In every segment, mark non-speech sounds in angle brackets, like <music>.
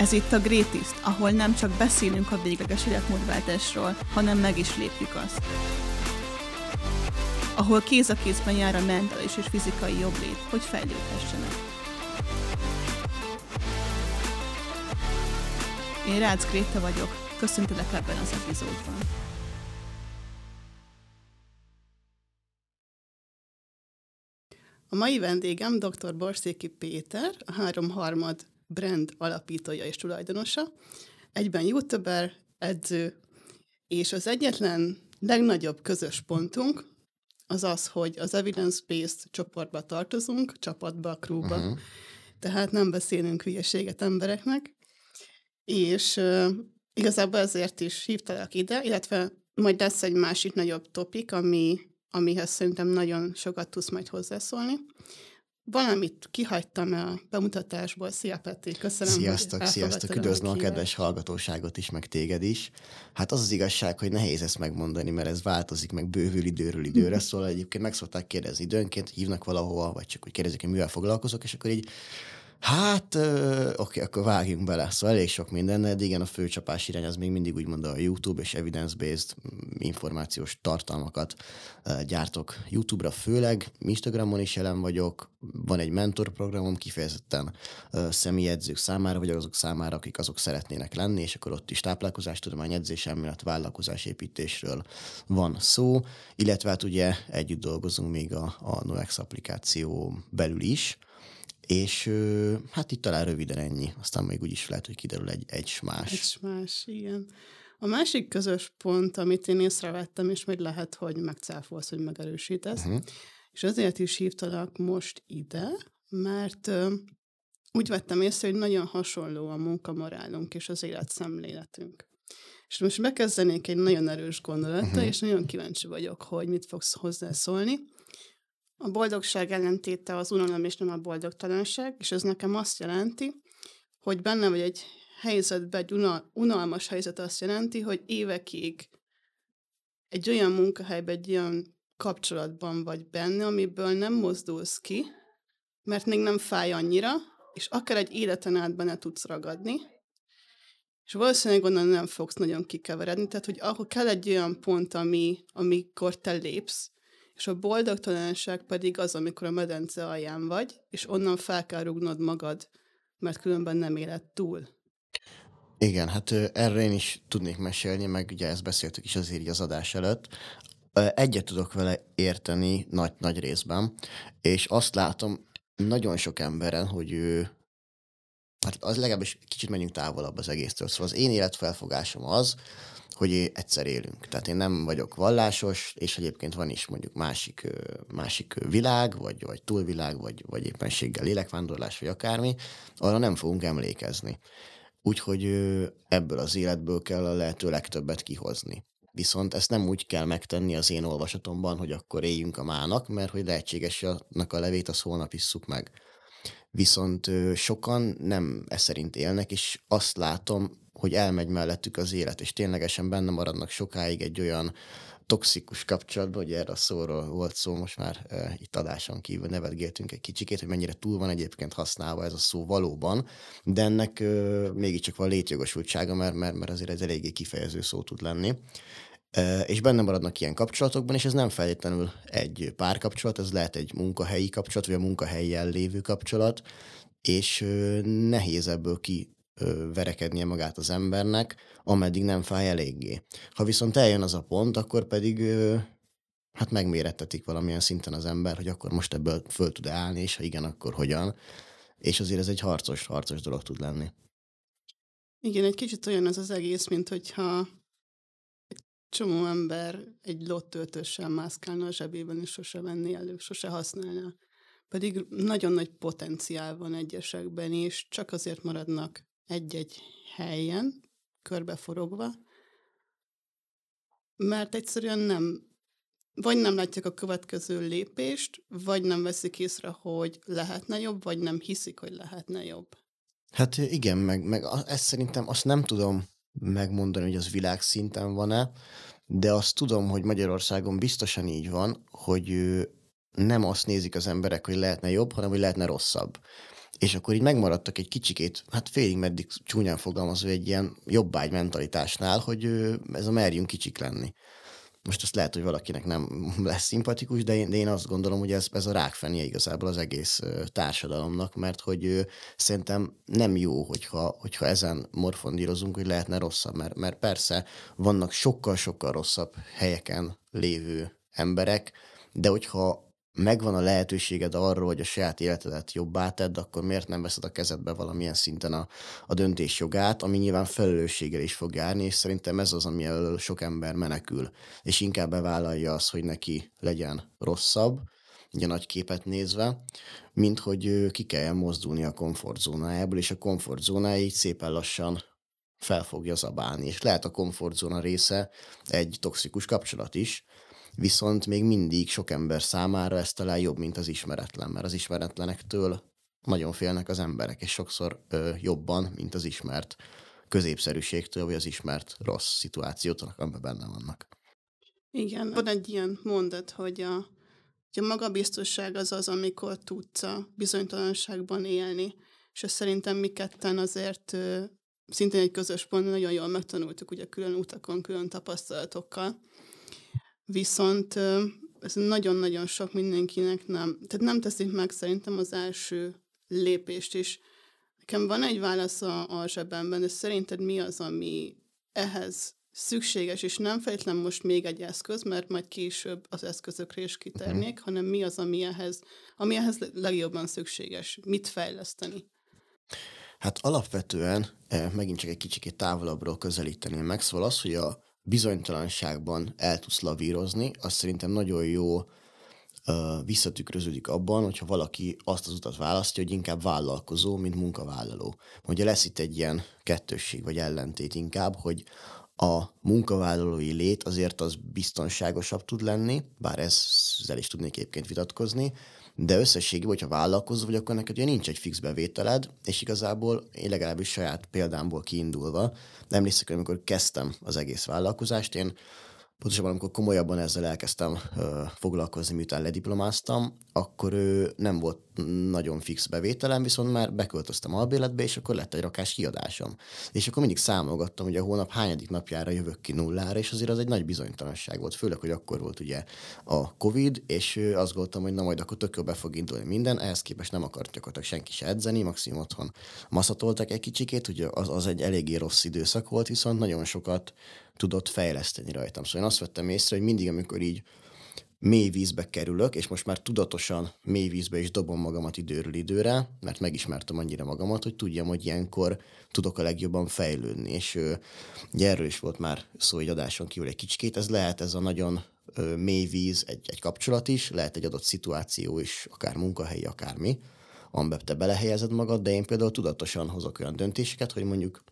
Ez itt a Greatest, ahol nem csak beszélünk a végleges életmódváltásról, hanem meg is lépjük azt. Ahol kéz a kézben jár a mentális és fizikai jobblét, hogy fejlődhessenek. Én Rácz Gréta vagyok, köszöntelek ebben az epizódban. A mai vendégem dr. Borszéki Péter, a három harmad brand alapítója és tulajdonosa, egyben youtuber, edző, és az egyetlen legnagyobb közös pontunk az az, hogy az evidence-based csoportba tartozunk, csapatba, krúba, uh-huh. tehát nem beszélünk hülyeséget embereknek, és uh, igazából ezért is hívtalak ide, illetve majd lesz egy másik nagyobb topik, ami, amihez szerintem nagyon sokat tudsz majd hozzászólni. Valamit kihagytam a bemutatásból. Szia, Peti, köszönöm. Sziasztok, sziasztok, üdvözlöm a kedves hallgatóságot is, meg téged is. Hát az az igazság, hogy nehéz ezt megmondani, mert ez változik, meg bővül időről időre, szóval egyébként meg szokták kérdezni időnként, hívnak valahova, vagy csak hogy kérdezik, hogy mivel foglalkozok, és akkor így Hát, oké, okay, akkor vágjunk bele. Szóval elég sok minden, de igen, a főcsapás irány az még mindig úgymond a YouTube és evidence-based mm, információs tartalmakat gyártok YouTube-ra. Főleg, Instagramon is jelen vagyok, van egy mentorprogramom kifejezetten személyedzők számára, vagy azok számára, akik azok szeretnének lenni, és akkor ott is táplálkozástudomány, edzés elmélet, vállalkozásépítésről van szó, illetve hát ugye együtt dolgozunk még a, a Noex applikáció belül is, és hát itt talán röviden ennyi, aztán még úgyis lehet, hogy kiderül egy, egy más. Egy más, igen. A másik közös pont, amit én észrevettem, és majd lehet, hogy megcáfolsz, hogy megerősítesz, uh-huh. és azért is hívtalak most ide, mert úgy vettem észre, hogy nagyon hasonló a munkamorálunk és az életszemléletünk. És most bekezdenék egy nagyon erős gondolattal, uh-huh. és nagyon kíváncsi vagyok, hogy mit fogsz hozzászólni. A boldogság ellentéte az unalom és nem a boldogtalanság, és ez nekem azt jelenti, hogy benne vagy egy helyzetben, egy unal- unalmas helyzet azt jelenti, hogy évekig egy olyan munkahelyben, egy olyan kapcsolatban vagy benne, amiből nem mozdulsz ki, mert még nem fáj annyira, és akár egy életen át benne tudsz ragadni, és valószínűleg onnan nem fogsz nagyon kikeveredni, tehát hogy ahol kell egy olyan pont, ami, amikor te lépsz, és a boldogtalanság pedig az, amikor a medence alján vagy, és onnan fel kell rúgnod magad, mert különben nem éled túl. Igen, hát erre én is tudnék mesélni, meg ugye ezt beszéltük is azért az adás előtt. Egyet tudok vele érteni nagy, nagy részben, és azt látom nagyon sok emberen, hogy ő, hát az legalábbis kicsit menjünk távolabb az egésztől. Szóval az én életfelfogásom az, hogy egyszer élünk. Tehát én nem vagyok vallásos, és egyébként van is mondjuk másik, másik világ, vagy, vagy túlvilág, vagy, vagy éppenséggel lélekvándorlás, vagy akármi, arra nem fogunk emlékezni. Úgyhogy ebből az életből kell a lehető legtöbbet kihozni. Viszont ezt nem úgy kell megtenni az én olvasatomban, hogy akkor éljünk a mának, mert hogy lehetséges, hogy a levét az holnap isszuk meg. Viszont sokan nem e szerint élnek, és azt látom, hogy elmegy mellettük az élet, és ténylegesen benne maradnak sokáig egy olyan toxikus kapcsolatban, hogy erre a szóról volt szó, most már e, itt adáson kívül nevetgéltünk egy kicsikét, hogy mennyire túl van egyébként használva ez a szó valóban, de ennek e, mégiscsak van létjogosultsága, mert, mert, mert azért ez eléggé kifejező szó tud lenni. És benne maradnak ilyen kapcsolatokban, és ez nem feltétlenül egy párkapcsolat, ez lehet egy munkahelyi kapcsolat, vagy a munkahelyen lévő kapcsolat, és nehéz ebből ki verekednie magát az embernek, ameddig nem fáj eléggé. Ha viszont eljön az a pont, akkor pedig hát megmérettetik valamilyen szinten az ember, hogy akkor most ebből föl tud állni, és ha igen, akkor hogyan. És azért ez egy harcos, harcos dolog tud lenni. Igen, egy kicsit olyan az az egész, mint hogyha csomó ember egy lottöltőssel mászkálna a zsebében, és sose venné elő, sose használna. Pedig nagyon nagy potenciál van egyesekben, és csak azért maradnak egy-egy helyen, körbeforogva, mert egyszerűen nem, vagy nem látják a következő lépést, vagy nem veszik észre, hogy lehetne jobb, vagy nem hiszik, hogy lehetne jobb. Hát igen, meg, meg ezt szerintem azt nem tudom megmondani, hogy az világszinten van-e, de azt tudom, hogy Magyarországon biztosan így van, hogy nem azt nézik az emberek, hogy lehetne jobb, hanem hogy lehetne rosszabb. és akkor így megmaradtak egy kicsikét, hát félig meddig csúnyán fogalmazva egy ilyen jobbágy mentalitásnál, hogy ez a merjünk kicsik lenni. Most azt lehet, hogy valakinek nem <laughs> lesz szimpatikus, de én, de én azt gondolom, hogy ez, ez a rákfenéje igazából az egész társadalomnak, mert hogy szerintem nem jó, hogyha, hogyha ezen morfondírozunk, hogy lehetne rosszabb, mert, mert persze vannak sokkal-sokkal rosszabb helyeken lévő emberek, de hogyha megvan a lehetőséged arról, hogy a saját életedet jobbá tedd, akkor miért nem veszed a kezedbe valamilyen szinten a, a döntés jogát, ami nyilván felelősséggel is fog járni, és szerintem ez az, ami elől sok ember menekül, és inkább bevállalja azt, hogy neki legyen rosszabb, ugye nagy képet nézve, mint hogy ki kelljen mozdulni a komfortzónájából, és a komfortzónája így szépen lassan fel fogja zabálni. És lehet a komfortzóna része egy toxikus kapcsolat is, viszont még mindig sok ember számára ez talán jobb, mint az ismeretlen, mert az ismeretlenektől nagyon félnek az emberek, és sokszor ö, jobban, mint az ismert középszerűségtől, vagy az ismert rossz szituációtól, amiben benne vannak. Igen, van egy ilyen mondat, hogy a, hogy a magabiztosság az az, amikor tudsz a bizonytalanságban élni, és szerintem mi ketten azért ö, szintén egy közös pont, nagyon jól megtanultuk ugye külön utakon, külön tapasztalatokkal, Viszont ez nagyon-nagyon sok mindenkinek nem, tehát nem teszik meg szerintem az első lépést is. Nekem van egy válasz a, a zsebemben, de szerinted mi az, ami ehhez szükséges, és nem fejtlen most még egy eszköz, mert majd később az eszközökre is kitérnék, uh-huh. hanem mi az, ami ehhez, ami ehhez legjobban szükséges? Mit fejleszteni? Hát alapvetően eh, megint csak egy kicsit távolabbról közelíteném meg, szóval az, hogy a bizonytalanságban el tudsz lavírozni, az szerintem nagyon jó visszatükröződik abban, hogyha valaki azt az utat választja, hogy inkább vállalkozó, mint munkavállaló. Ugye lesz itt egy ilyen kettősség vagy ellentét inkább, hogy a munkavállalói lét azért az biztonságosabb tud lenni, bár ezzel is tudnék egyébként vitatkozni, de összességében, hogyha vállalkozó vagy, akkor neked ugye nincs egy fix bevételed, és igazából én legalábbis saját példámból kiindulva, emlékszek, hogy amikor kezdtem az egész vállalkozást, én pontosabban amikor komolyabban ezzel elkezdtem ö, foglalkozni, miután lediplomáztam, akkor ő nem volt nagyon fix bevételem, viszont már beköltöztem albéletbe, és akkor lett egy rakás kiadásom. És akkor mindig számolgattam, hogy a hónap hányadik napjára jövök ki nullára, és azért az egy nagy bizonytalanság volt, főleg, hogy akkor volt ugye a Covid, és azt gondoltam, hogy na majd akkor tök be fog indulni minden, ehhez képest nem akart gyakorlatilag senki se edzeni, maximum otthon maszatoltak egy kicsikét, ugye az, az egy eléggé rossz időszak volt, viszont nagyon sokat tudott fejleszteni rajtam. Szóval én azt vettem észre, hogy mindig, amikor így mély vízbe kerülök, és most már tudatosan mély vízbe is dobom magamat időről időre, mert megismertem annyira magamat, hogy tudjam, hogy ilyenkor tudok a legjobban fejlődni. És ugye erről is volt már szó egy adáson kívül egy kicsikét, ez lehet ez a nagyon ö, mély víz, egy, egy kapcsolat is, lehet egy adott szituáció is, akár munkahelyi, akármi, amiben te belehelyezed magad, de én például tudatosan hozok olyan döntéseket, hogy mondjuk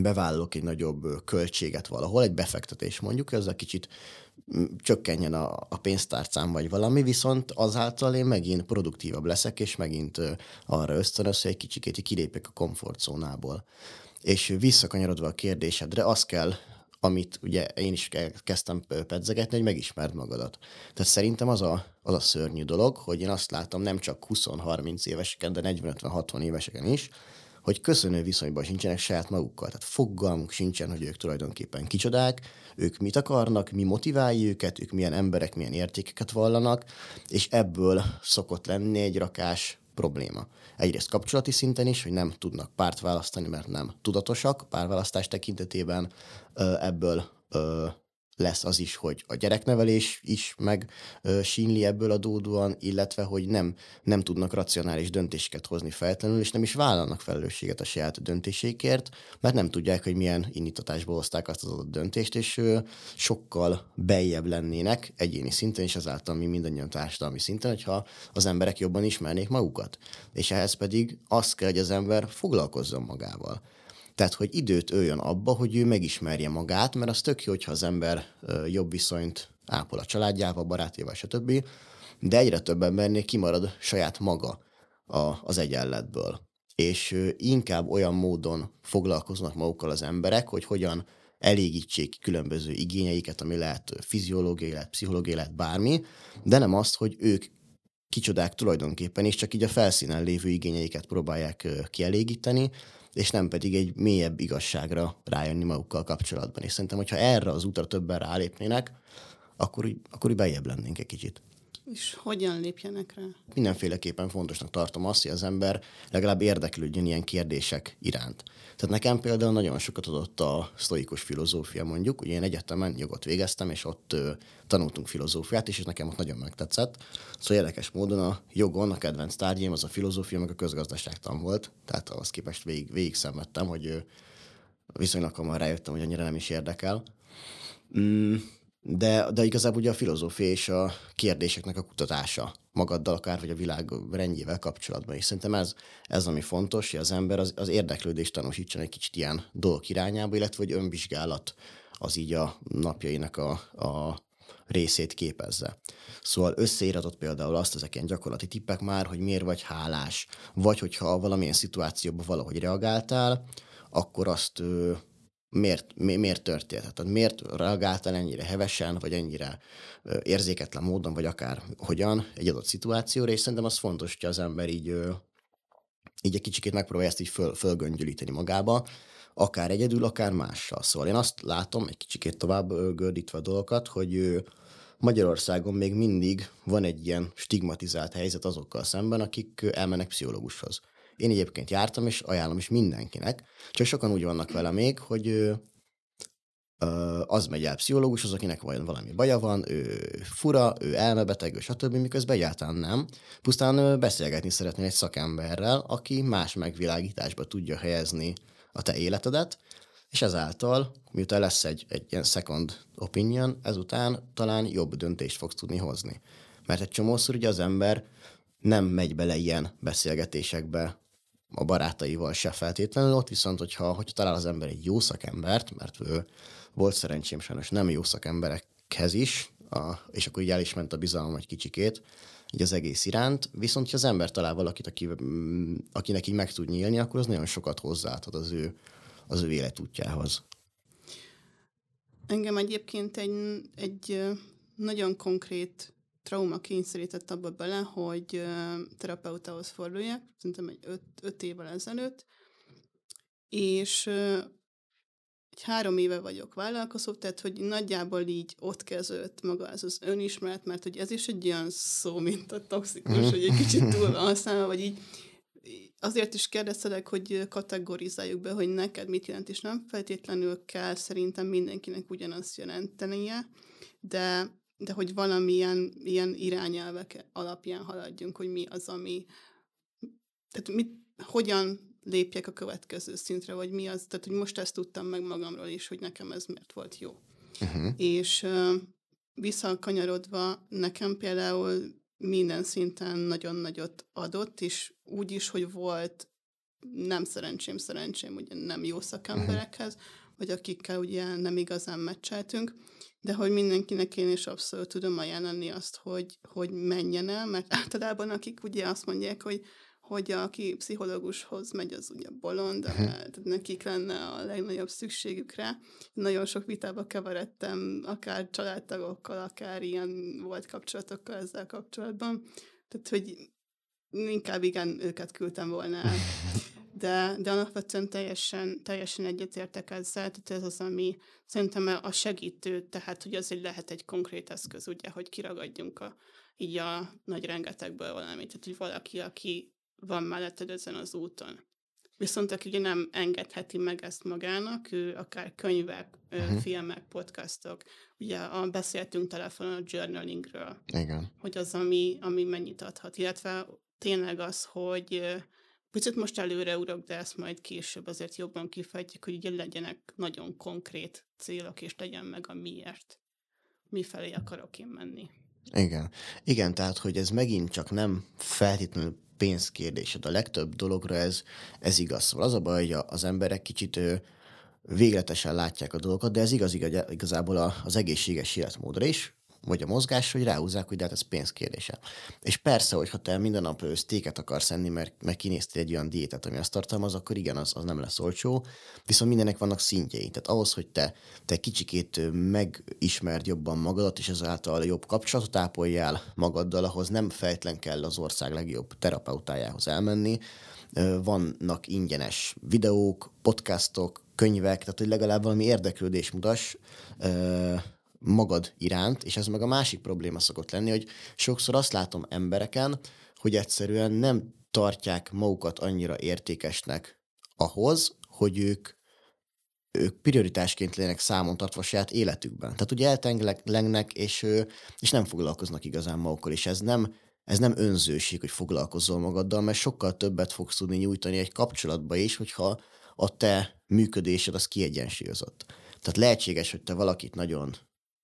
bevállalok egy nagyobb költséget valahol, egy befektetés mondjuk, ez a kicsit csökkenjen a, a pénztárcám vagy valami, viszont azáltal én megint produktívabb leszek, és megint arra ösztönöz, hogy egy kicsikét kilépek a komfortzónából. És visszakanyarodva a kérdésedre, az kell, amit ugye én is kezdtem pedzegetni, hogy megismerd magadat. Tehát szerintem az a, az a szörnyű dolog, hogy én azt látom nem csak 20-30 éveseken, de 40-50-60 éveseken is, hogy köszönő viszonyban sincsenek saját magukkal. Tehát fogalmuk sincsen, hogy ők tulajdonképpen kicsodák, ők mit akarnak, mi motiválja őket, ők milyen emberek, milyen értékeket vallanak, és ebből szokott lenni egy rakás probléma. Egyrészt kapcsolati szinten is, hogy nem tudnak párt választani, mert nem tudatosak párválasztás tekintetében, ebből lesz az is, hogy a gyereknevelés is meg ö, sínli ebből adódóan, illetve hogy nem, nem tudnak racionális döntéseket hozni feltétlenül, és nem is vállalnak felelősséget a saját döntésékért, mert nem tudják, hogy milyen indítatásból hozták azt az adott döntést, és ö, sokkal beljebb lennének egyéni szinten, és ezáltal mi mindannyian társadalmi szinten, hogyha az emberek jobban ismernék magukat. És ehhez pedig az kell, hogy az ember foglalkozzon magával. Tehát, hogy időt öljön abba, hogy ő megismerje magát, mert az tök jó, hogyha az ember jobb viszonyt ápol a családjával, barátjával, stb. De egyre több embernél kimarad saját maga a, az egyenletből. És inkább olyan módon foglalkoznak magukkal az emberek, hogy hogyan elégítsék különböző igényeiket, ami lehet fiziológiai, lehet pszichológiai, lehet bármi, de nem azt, hogy ők kicsodák tulajdonképpen, és csak így a felszínen lévő igényeiket próbálják kielégíteni, és nem pedig egy mélyebb igazságra rájönni magukkal kapcsolatban. És szerintem, hogyha erre az útra többen rálépnének, akkor, akkor így bejebb lennénk egy kicsit. És hogyan lépjenek rá? Mindenféleképpen fontosnak tartom azt, hogy az ember legalább érdeklődjön ilyen kérdések iránt. Tehát nekem például nagyon sokat adott a sztoikus filozófia mondjuk, ugye én egyetemen jogot végeztem, és ott ö, tanultunk filozófiát is, és nekem ott nagyon megtetszett. Szóval érdekes módon a jogon a kedvenc tárgyém az a filozófia, meg a közgazdaságtan volt, tehát ahhoz képest végig, végig szenvedtem, hogy ö, viszonylag hamar rájöttem, hogy annyira nem is érdekel. Mm, de, de igazából ugye a filozófia és a kérdéseknek a kutatása magaddal akár, vagy a világ rendjével kapcsolatban. És szerintem ez, ez ami fontos, hogy az ember az, az érdeklődést tanúsítson egy kicsit ilyen dolgok irányába, illetve hogy önvizsgálat az így a napjainak a, a részét képezze. Szóval összeíratott például azt, ezek ilyen gyakorlati tippek már, hogy miért vagy hálás, vagy hogyha valamilyen szituációban valahogy reagáltál, akkor azt miért, mi, miért történt? Tehát miért reagáltál ennyire hevesen, vagy ennyire érzéketlen módon, vagy akár hogyan egy adott szituációra, és szerintem az fontos, hogy az ember így, így egy kicsikét megpróbálja ezt így föl, fölgöngyölíteni magába, akár egyedül, akár mással. Szóval én azt látom, egy kicsikét tovább gördítve a dolgokat, hogy Magyarországon még mindig van egy ilyen stigmatizált helyzet azokkal szemben, akik elmennek pszichológushoz. Én egyébként jártam, és ajánlom is mindenkinek. Csak sokan úgy vannak vele még, hogy ő, az megy el pszichológushoz, akinek vajon valami baja van, ő fura, ő elmebeteg, ő stb., miközben egyáltalán nem. Pusztán beszélgetni szeretnél egy szakemberrel, aki más megvilágításba tudja helyezni a te életedet, és ezáltal, miután lesz egy, egy ilyen second opinion, ezután talán jobb döntést fogsz tudni hozni. Mert egy csomószor ugye az ember nem megy bele ilyen beszélgetésekbe a barátaival se feltétlenül, ott viszont, hogyha, hogyha talál az ember egy jó szakembert, mert ő volt szerencsém sajnos nem jó szakemberekhez is, a, és akkor így el is ment a bizalom egy kicsikét, így az egész iránt, viszont ha az ember talál valakit, aki, mm, akinek így meg tud nyílni, akkor az nagyon sokat hozzáadhat az ő, az ő életútjához. Engem egyébként egy, egy nagyon konkrét trauma kényszerített abba bele, hogy terapeutához forduljak, szerintem egy öt, öt évvel ezelőtt, és egy három éve vagyok vállalkozó, tehát hogy nagyjából így ott kezdődött maga ez az önismeret, mert hogy ez is egy olyan szó, mint a toxikus, mhm. hogy egy kicsit túl van <laughs> használva, vagy így azért is kérdeztelek, hogy kategorizáljuk be, hogy neked mit jelent, és nem feltétlenül kell szerintem mindenkinek ugyanazt jelentenie, de de hogy valamilyen ilyen irányelvek alapján haladjunk, hogy mi az, ami... Tehát mit, hogyan lépjek a következő szintre, vagy mi az, tehát hogy most ezt tudtam meg magamról is, hogy nekem ez miért volt jó. Uh-huh. És uh, visszakanyarodva nekem például minden szinten nagyon nagyot adott, és úgy is, hogy volt nem szerencsém, szerencsém, ugye nem jó szakemberekhez, uh-huh. Vagy akikkel ugye nem igazán meccseltünk, de hogy mindenkinek én is abszolút tudom ajánlani azt, hogy, hogy menjen el, mert <laughs> általában akik ugye azt mondják, hogy hogy aki pszichológushoz megy, az ugye bolond, tehát nekik lenne a legnagyobb szükségük rá. Nagyon sok vitába keveredtem, akár családtagokkal, akár ilyen volt kapcsolatokkal ezzel kapcsolatban. Tehát, hogy inkább igen, őket küldtem volna el. <laughs> de, de alapvetően teljesen, teljesen egyetértek ezzel, tehát ez az, ami szerintem a segítő, tehát hogy azért lehet egy konkrét eszköz, ugye, hogy kiragadjunk a, így a nagy rengetegből valamit, tehát hogy valaki, aki van melletted ezen az úton. Viszont aki ugye nem engedheti meg ezt magának, ő akár könyvek, uh-huh. filmek, podcastok, ugye a, beszéltünk telefonon a journalingről, Igen. hogy az, ami, ami mennyit adhat, illetve tényleg az, hogy Picit most előre urok, de ezt majd később azért jobban kifejtjük, hogy ugye legyenek nagyon konkrét célok, és legyen meg a miért. Mifelé akarok én menni. Igen. Igen, tehát, hogy ez megint csak nem feltétlenül pénzkérdés. A legtöbb dologra ez, ez igaz. Szóval az a baj, hogy az emberek kicsit végletesen látják a dolgokat, de ez igaz igazából az egészséges életmódra is, vagy a mozgás, hogy ráhúzzák, hogy de hát ez pénzkérdése. És persze, hogyha te minden nap sztéket akarsz enni, mert, mert kinéztél egy olyan diétet, ami azt tartalmaz, akkor igen, az, az nem lesz olcsó, viszont mindenek vannak szintjei. Tehát ahhoz, hogy te, te kicsikét megismerd jobban magadat, és ezáltal jobb kapcsolatot ápoljál magaddal, ahhoz nem fejtlen kell az ország legjobb terapeutájához elmenni, vannak ingyenes videók, podcastok, könyvek, tehát hogy legalább valami érdeklődés mutass magad iránt, és ez meg a másik probléma szokott lenni, hogy sokszor azt látom embereken, hogy egyszerűen nem tartják magukat annyira értékesnek ahhoz, hogy ők ők prioritásként lének számon tartva saját életükben. Tehát ugye eltenglegnek, és, és nem foglalkoznak igazán magukkal, és ez nem, ez nem önzőség, hogy foglalkozzol magaddal, mert sokkal többet fogsz tudni nyújtani egy kapcsolatba is, hogyha a te működésed az kiegyensúlyozott. Tehát lehetséges, hogy te valakit nagyon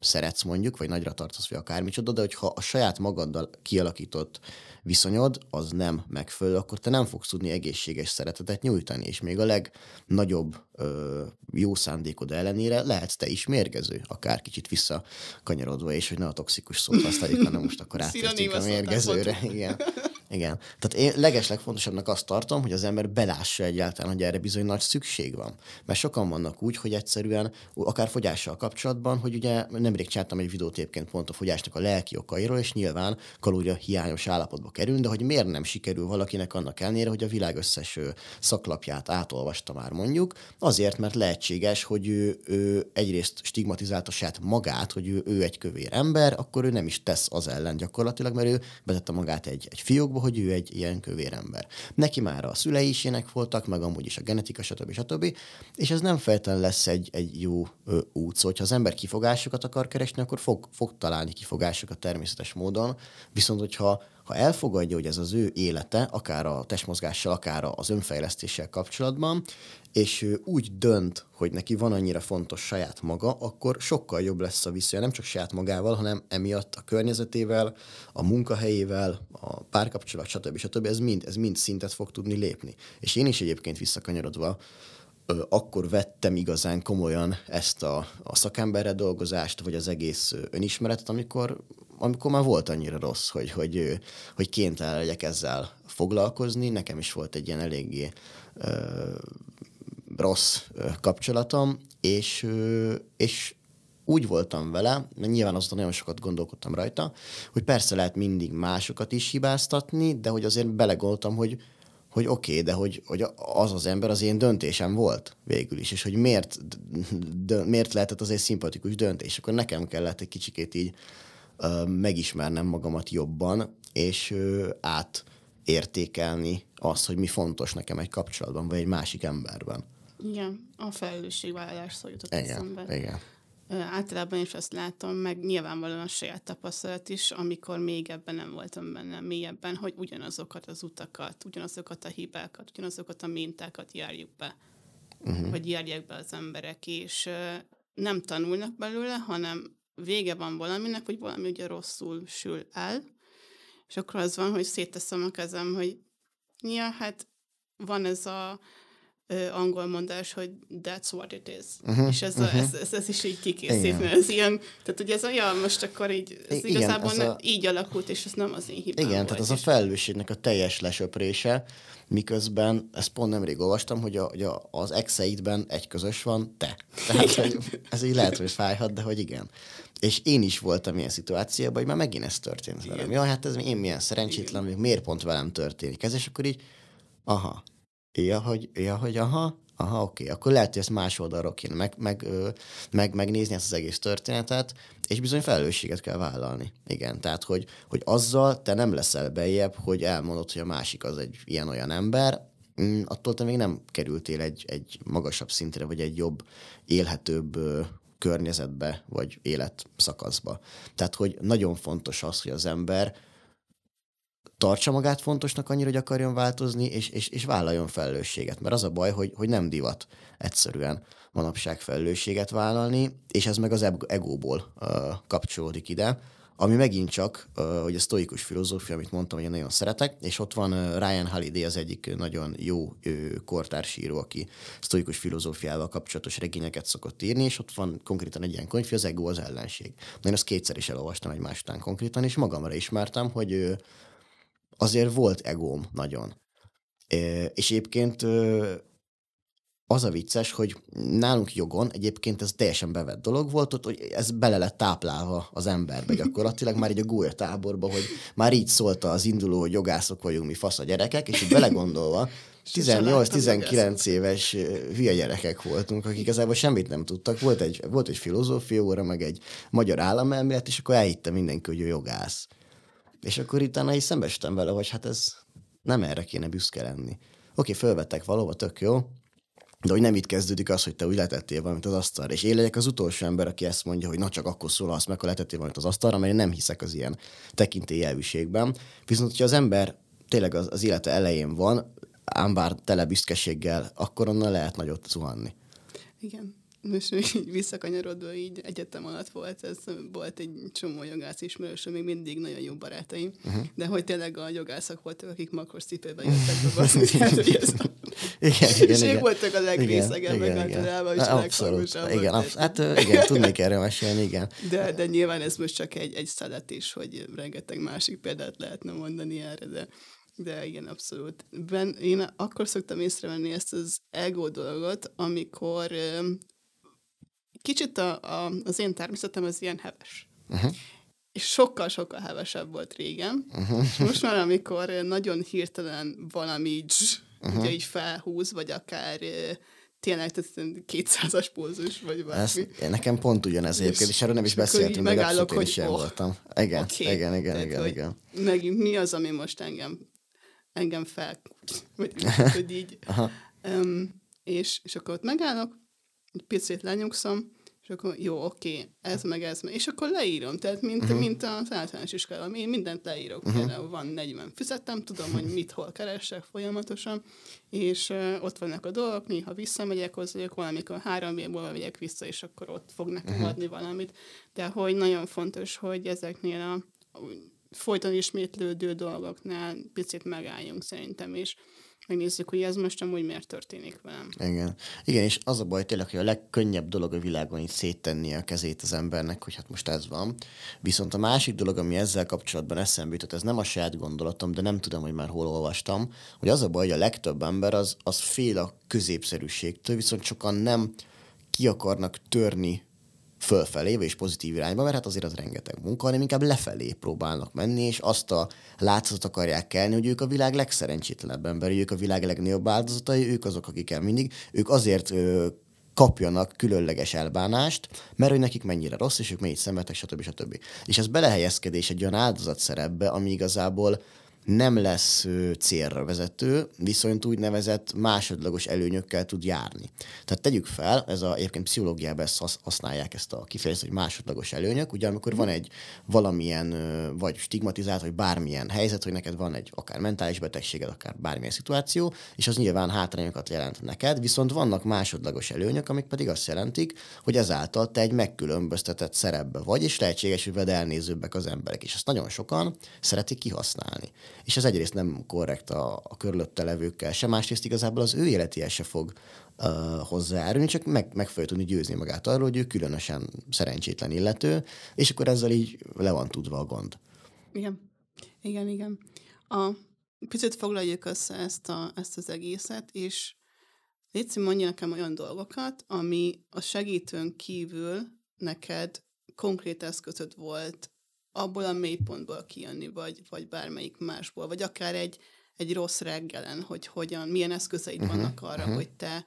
szeretsz mondjuk, vagy nagyra tartasz, vagy akármicsoda, de hogyha a saját magaddal kialakított viszonyod az nem megfelelő, akkor te nem fogsz tudni egészséges szeretetet nyújtani, és még a legnagyobb ö, jó szándékod ellenére lehetsz te is mérgező, akár kicsit visszakanyarodva, és hogy ne a toxikus szót használjuk, hanem most akkor <laughs> áttértünk a mérgezőre. Igen. <laughs> Igen. Tehát én legeslegfontosabbnak azt tartom, hogy az ember belássa egyáltalán, hogy erre bizony nagy szükség van. Mert sokan vannak úgy, hogy egyszerűen, akár fogyással kapcsolatban, hogy ugye nemrég csináltam egy videót egyébként pont a fogyásnak a lelki okairól, és nyilván kalória hiányos állapotba kerül, de hogy miért nem sikerül valakinek annak ellenére, hogy a világ összes szaklapját átolvasta már mondjuk, azért, mert lehetséges, hogy ő, ő egyrészt stigmatizálta saját magát, hogy ő, ő egy kövér ember, akkor ő nem is tesz az ellen gyakorlatilag, mert ő betette magát egy, egy fiókba, hogy ő egy ilyen kövér ember. Neki már a szülei is ilyenek voltak, meg amúgy is a genetika, stb. stb. És ez nem feltétlenül lesz egy, egy jó ö, út. Szóval, ha az ember kifogásokat akar keresni, akkor fog, fog találni kifogásokat természetes módon. Viszont, hogyha ha elfogadja, hogy ez az ő élete, akár a testmozgással, akár az önfejlesztéssel kapcsolatban, és ő úgy dönt, hogy neki van annyira fontos saját maga, akkor sokkal jobb lesz a viszonya, nem csak saját magával, hanem emiatt a környezetével, a munkahelyével, a párkapcsolat, stb. stb. Ez mind, ez mind szintet fog tudni lépni. És én is egyébként visszakanyarodva akkor vettem igazán komolyan ezt a, a szakemberre dolgozást, vagy az egész önismeretet, amikor, amikor már volt annyira rossz, hogy, hogy, hogy kénytelen legyek ezzel foglalkozni. Nekem is volt egy ilyen eléggé rossz kapcsolatom, és, ö, és úgy voltam vele, nyilván azóta nagyon sokat gondolkodtam rajta, hogy persze lehet mindig másokat is hibáztatni, de hogy azért belegoltam, hogy hogy oké, okay, de hogy, hogy az az ember az én döntésem volt végül is, és hogy miért, de, miért lehetett az egy szimpatikus döntés. Akkor nekem kellett egy kicsikét így uh, megismernem magamat jobban, és uh, átértékelni azt, hogy mi fontos nekem egy kapcsolatban, vagy egy másik emberben. Igen, a felelősségvállalás szó jutott igen, eszembe. Igen. Általában is azt látom, meg nyilvánvalóan a saját tapasztalat is, amikor még ebben nem voltam benne mélyebben, hogy ugyanazokat az utakat, ugyanazokat a hibákat, ugyanazokat a mintákat járjuk be, uh-huh. vagy járják be az emberek, és nem tanulnak belőle, hanem vége van valaminek, hogy valami ugye rosszul sül el, és akkor az van, hogy szétteszem a kezem, hogy ja, hát van ez a angol mondás, hogy that's what it is. Uh-huh, és ez, uh-huh. a, ez, ez, ez is így kikészít, mert ez ilyen, tehát ugye ez olyan, most akkor így, ez Igen, igazából ez a... így alakult, és ez nem az én hibám Igen, volt, tehát az a felelősségnek a teljes lesöprése, miközben, ezt pont nemrég olvastam, hogy, a, hogy a, az exeidben egy közös van, te. Tehát, hogy ez így lehet, hogy fájhat, de hogy igen. És én is voltam ilyen szituációban, hogy már megint ez történt igen. velem. Ja, hát ez én milyen szerencsétlen, még miért pont velem történik ez, és akkor így, aha, Ja, hogy, ja, hogy aha, aha, oké, akkor lehet, hogy ezt más oldalról kéne meg, meg, meg, megnézni ezt az egész történetet, és bizony felelősséget kell vállalni. Igen, tehát, hogy, hogy azzal te nem leszel bejebb, hogy elmondod, hogy a másik az egy ilyen-olyan ember, mm, attól te még nem kerültél egy, egy magasabb szintre, vagy egy jobb, élhetőbb környezetbe, vagy életszakaszba. Tehát, hogy nagyon fontos az, hogy az ember tartsa magát fontosnak annyira, hogy akarjon változni, és, és, és vállaljon felelősséget. Mert az a baj, hogy, hogy nem divat egyszerűen manapság felelősséget vállalni, és ez meg az egóból uh, kapcsolódik ide, ami megint csak, hogy a sztoikus filozófia, amit mondtam, hogy én nagyon szeretek, és ott van Ryan Holiday, az egyik nagyon jó kortársíró, aki sztoikus filozófiával kapcsolatos regényeket szokott írni, és ott van konkrétan egy ilyen könyv, az ego az ellenség. Én azt kétszer is elolvastam egymás után konkrétan, és magamra ismertem, hogy azért volt egóm nagyon. És egyébként az a vicces, hogy nálunk jogon egyébként ez teljesen bevett dolog volt, ott, hogy ez bele lett táplálva az emberbe gyakorlatilag, már így a gólya táborba, hogy már így szólta az induló, hogy jogászok vagyunk, mi fasz a gyerekek, és így belegondolva, 18-19 éves hülye gyerekek voltunk, akik igazából semmit nem tudtak. Volt egy, volt egy filozófia óra, meg egy magyar államelmélet, és akkor elhitte mindenki, hogy ő jogász. És akkor utána is szembesítem vele, hogy hát ez nem erre kéne büszke lenni. Oké, fölvettek valóban, tök jó, de hogy nem itt kezdődik az, hogy te úgy letettél valamit az asztalra. És én legyek az utolsó ember, aki ezt mondja, hogy na csak akkor azt meg, ha letettél valamit az asztalra, mert én nem hiszek az ilyen tekintélyelvűségben. Viszont, hogyha az ember tényleg az, az élete elején van, ám bár tele büszkeséggel, akkor onnan lehet nagyot zuhanni. Igen. Most így visszakanyarodva így egyetem alatt volt, ez volt egy csomó jogász ismerős, még mindig nagyon jó barátaim, uh-huh. de hogy tényleg a jogászok voltak, akik makros cipőben jöttek be baszni, hát, hogy ez igen, igen, igen. voltak a legrészegebbek általában, és Abszolút, igen, absz- hát igen, tudnék erre mesélni, igen. De, de nyilván ez most csak egy, egy szelet is, hogy rengeteg másik példát lehetne mondani erre, de de igen, abszolút. Ben, én akkor szoktam észrevenni ezt az ego dolgot, amikor kicsit a, a, az én természetem az ilyen heves. Uh-huh. És sokkal-sokkal hevesebb volt régen. Uh-huh. És most már, amikor nagyon hirtelen valami uh-huh. ugye így felhúz, vagy akár tényleg tehát 200-as pózus, vagy bármi. Ez, nekem pont ugyanez egyébként, és erről nem is beszéltünk, meg abszolút hogy, én is oh, voltam. Igen, okay. igen, igen, tehát, igen, igen. Megint mi az, ami most engem, engem fel, vagy, <laughs> hogy így. Um, és, és akkor ott megállok, egy picit lenyugszom, és akkor jó, oké, ez meg ez meg. És akkor leírom, tehát mint, uh-huh. mint az általános iskolában, én mindent leírok. Uh-huh. Például van 40 füzetem, tudom, hogy mit hol keresek folyamatosan, és uh, ott vannak a dolgok, néha visszamegyek hozzájuk, valamikor három év múlva megyek vissza, és akkor ott fog nekem uh-huh. adni valamit. De hogy nagyon fontos, hogy ezeknél a folyton ismétlődő dolgoknál picit megálljunk szerintem, és megnézzük, hogy ez most amúgy miért történik velem. Igen. Igen, és az a baj tényleg, hogy a legkönnyebb dolog a világon így széttenni a kezét az embernek, hogy hát most ez van. Viszont a másik dolog, ami ezzel kapcsolatban eszembe jutott, ez nem a saját gondolatom, de nem tudom, hogy már hol olvastam, hogy az a baj, hogy a legtöbb ember az, az fél a középszerűségtől, viszont sokan nem ki akarnak törni fölfelé, és pozitív irányba, mert hát azért az rengeteg munka, hanem inkább lefelé próbálnak menni, és azt a látszatot akarják kelni, hogy ők a világ legszerencsétlenebb emberi, ők a világ legnagyobb áldozatai, ők azok, akik el mindig, ők azért ö, kapjanak különleges elbánást, mert hogy nekik mennyire rossz, és ők mennyit szenvedtek, stb. stb. És ez belehelyezkedés egy olyan áldozatszerepbe, ami igazából nem lesz célra vezető, viszont úgynevezett másodlagos előnyökkel tud járni. Tehát tegyük fel, ez a, egyébként pszichológiában ezt használják ezt a kifejezést, hogy másodlagos előnyök, ugye amikor van egy valamilyen, vagy stigmatizált, vagy bármilyen helyzet, hogy neked van egy akár mentális betegséged, akár bármilyen szituáció, és az nyilván hátrányokat jelent neked, viszont vannak másodlagos előnyök, amik pedig azt jelentik, hogy ezáltal te egy megkülönböztetett szerepbe vagy, és lehetséges, hogy veled elnézőbbek az emberek, és ezt nagyon sokan szeretik kihasználni és ez egyrészt nem korrekt a, a körülötte levőkkel sem, másrészt igazából az ő életéhez se fog uh, hozzájárulni, csak meg, meg fogja tudni győzni magát arról, hogy ő különösen szerencsétlen illető, és akkor ezzel így le van tudva a gond. Igen, igen, igen. A, picit foglaljuk össze ezt, a, ezt az egészet, és Léci, mondja nekem olyan dolgokat, ami a segítőn kívül neked konkrét eszközöd volt abból a mélypontból kijönni, vagy, vagy bármelyik másból, vagy akár egy, egy rossz reggelen, hogy hogyan, milyen eszközeid uh-huh, vannak arra, uh-huh. hogy te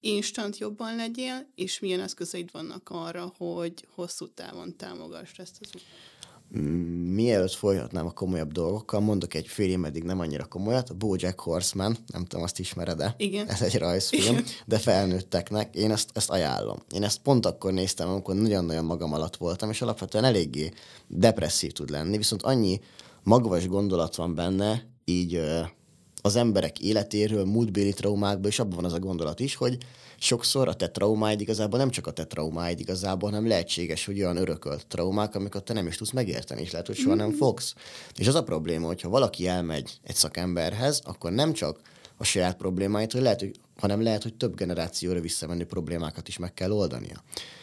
instant jobban legyél, és milyen eszközeid vannak arra, hogy hosszú távon támogass ezt az utat mielőtt folyhatnám a komolyabb dolgokkal, mondok egy film, eddig nem annyira komolyat, Bojack Horseman, nem tudom, azt ismered-e? Igen. Ez egy rajzfilm, Igen. de felnőtteknek. Én ezt, ezt ajánlom. Én ezt pont akkor néztem, amikor nagyon-nagyon magam alatt voltam, és alapvetően eléggé depresszív tud lenni, viszont annyi magvas gondolat van benne, így az emberek életéről, múltbéli traumákból, és abban van az a gondolat is, hogy sokszor a te traumáid igazából nem csak a te traumáid igazából, hanem lehetséges, hogy olyan örökölt traumák, amiket te nem is tudsz megérteni, és lehet, hogy soha nem fogsz. És az a probléma, hogyha valaki elmegy egy szakemberhez, akkor nem csak a saját problémáit, hogy lehet, hogy, hanem lehet, hogy több generációra visszamenő problémákat is meg kell oldania.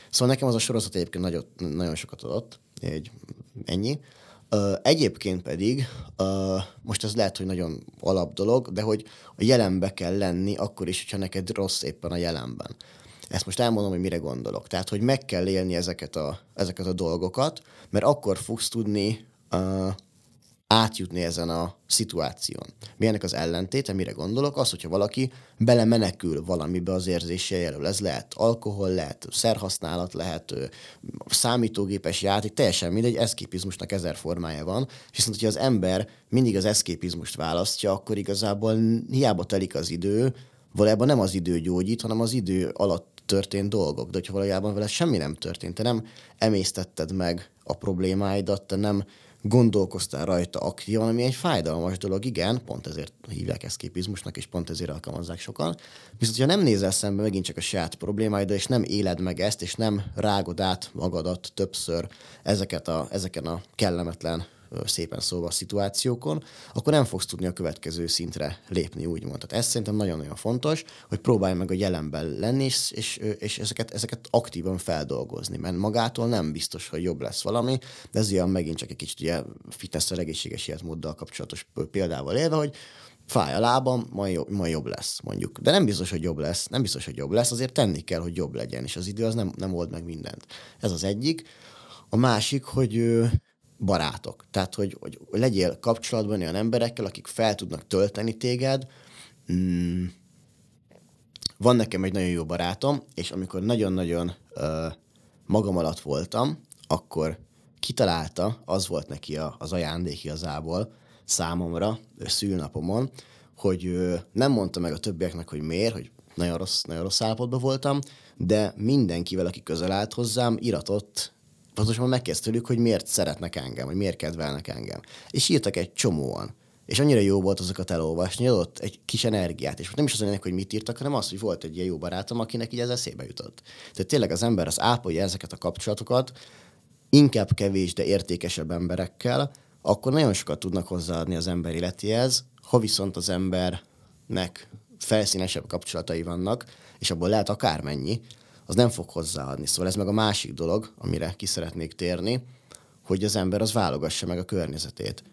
Szóval nekem az a sorozat egyébként nagyon, nagyon sokat adott, egy, ennyi. Egyébként pedig, most ez lehet, hogy nagyon alap dolog, de hogy a jelenbe kell lenni, akkor is, hogyha neked rossz éppen a jelenben. Ezt most elmondom, hogy mire gondolok. Tehát, hogy meg kell élni ezeket a, ezeket a dolgokat, mert akkor fogsz tudni átjutni ezen a szituáción. Milyennek az ellentéte, mire gondolok? Az, hogyha valaki belemenekül valamibe az érzéseiről. Ez lehet alkohol, lehet szerhasználat, lehet számítógépes játék, teljesen mindegy, eszképizmusnak ezer formája van. És viszont, hogyha az ember mindig az eszképizmust választja, akkor igazából hiába telik az idő, valójában nem az idő gyógyít, hanem az idő alatt történt dolgok. De hogyha valójában vele semmi nem történt, te nem emésztetted meg a problémáidat, te nem gondolkoztál rajta aktívan, ami egy fájdalmas dolog, igen, pont ezért hívják eszképizmusnak, és pont ezért alkalmazzák sokan. Viszont, ha nem nézel szembe megint csak a saját problémáiddal, és nem éled meg ezt, és nem rágod át magadat többször ezeket a, ezeken a kellemetlen szépen szóval szituációkon, akkor nem fogsz tudni a következő szintre lépni, úgymond. Tehát ez szerintem nagyon-nagyon fontos, hogy próbálj meg a jelenben lenni, és, és, és ezeket, ezeket aktívan feldolgozni, mert magától nem biztos, hogy jobb lesz valami, de ez ilyen megint csak egy kicsit ugye fitness egészséges életmóddal kapcsolatos példával élve, hogy fáj a lábam, majd jobb, majd jobb lesz, mondjuk. De nem biztos, hogy jobb lesz, nem biztos, hogy jobb lesz, azért tenni kell, hogy jobb legyen, és az idő az nem, nem old meg mindent. Ez az egyik. A másik, hogy barátok. Tehát, hogy, hogy legyél kapcsolatban olyan emberekkel, akik fel tudnak tölteni téged. Mm. Van nekem egy nagyon jó barátom, és amikor nagyon-nagyon uh, magam alatt voltam, akkor kitalálta, az volt neki a, az ajándék igazából számomra szülnapomon, hogy uh, nem mondta meg a többieknek, hogy miért, hogy nagyon rossz, nagyon rossz állapotban voltam, de mindenkivel, aki közel állt hozzám, iratott pontosan megkérdezte tőlük, hogy miért szeretnek engem, vagy miért kedvelnek engem. És írtak egy csomóan. És annyira jó volt azokat elolvasni, adott egy kis energiát. És nem is az ennek, hogy mit írtak, hanem az, hogy volt egy ilyen jó barátom, akinek így ez eszébe jutott. Tehát tényleg az ember az ápolja ezeket a kapcsolatokat, inkább kevés, de értékesebb emberekkel, akkor nagyon sokat tudnak hozzáadni az ember életéhez, ha viszont az embernek felszínesebb kapcsolatai vannak, és abból lehet akármennyi, az nem fog hozzáadni. Szóval ez meg a másik dolog, amire ki szeretnék térni, hogy az ember az válogassa meg a környezetét.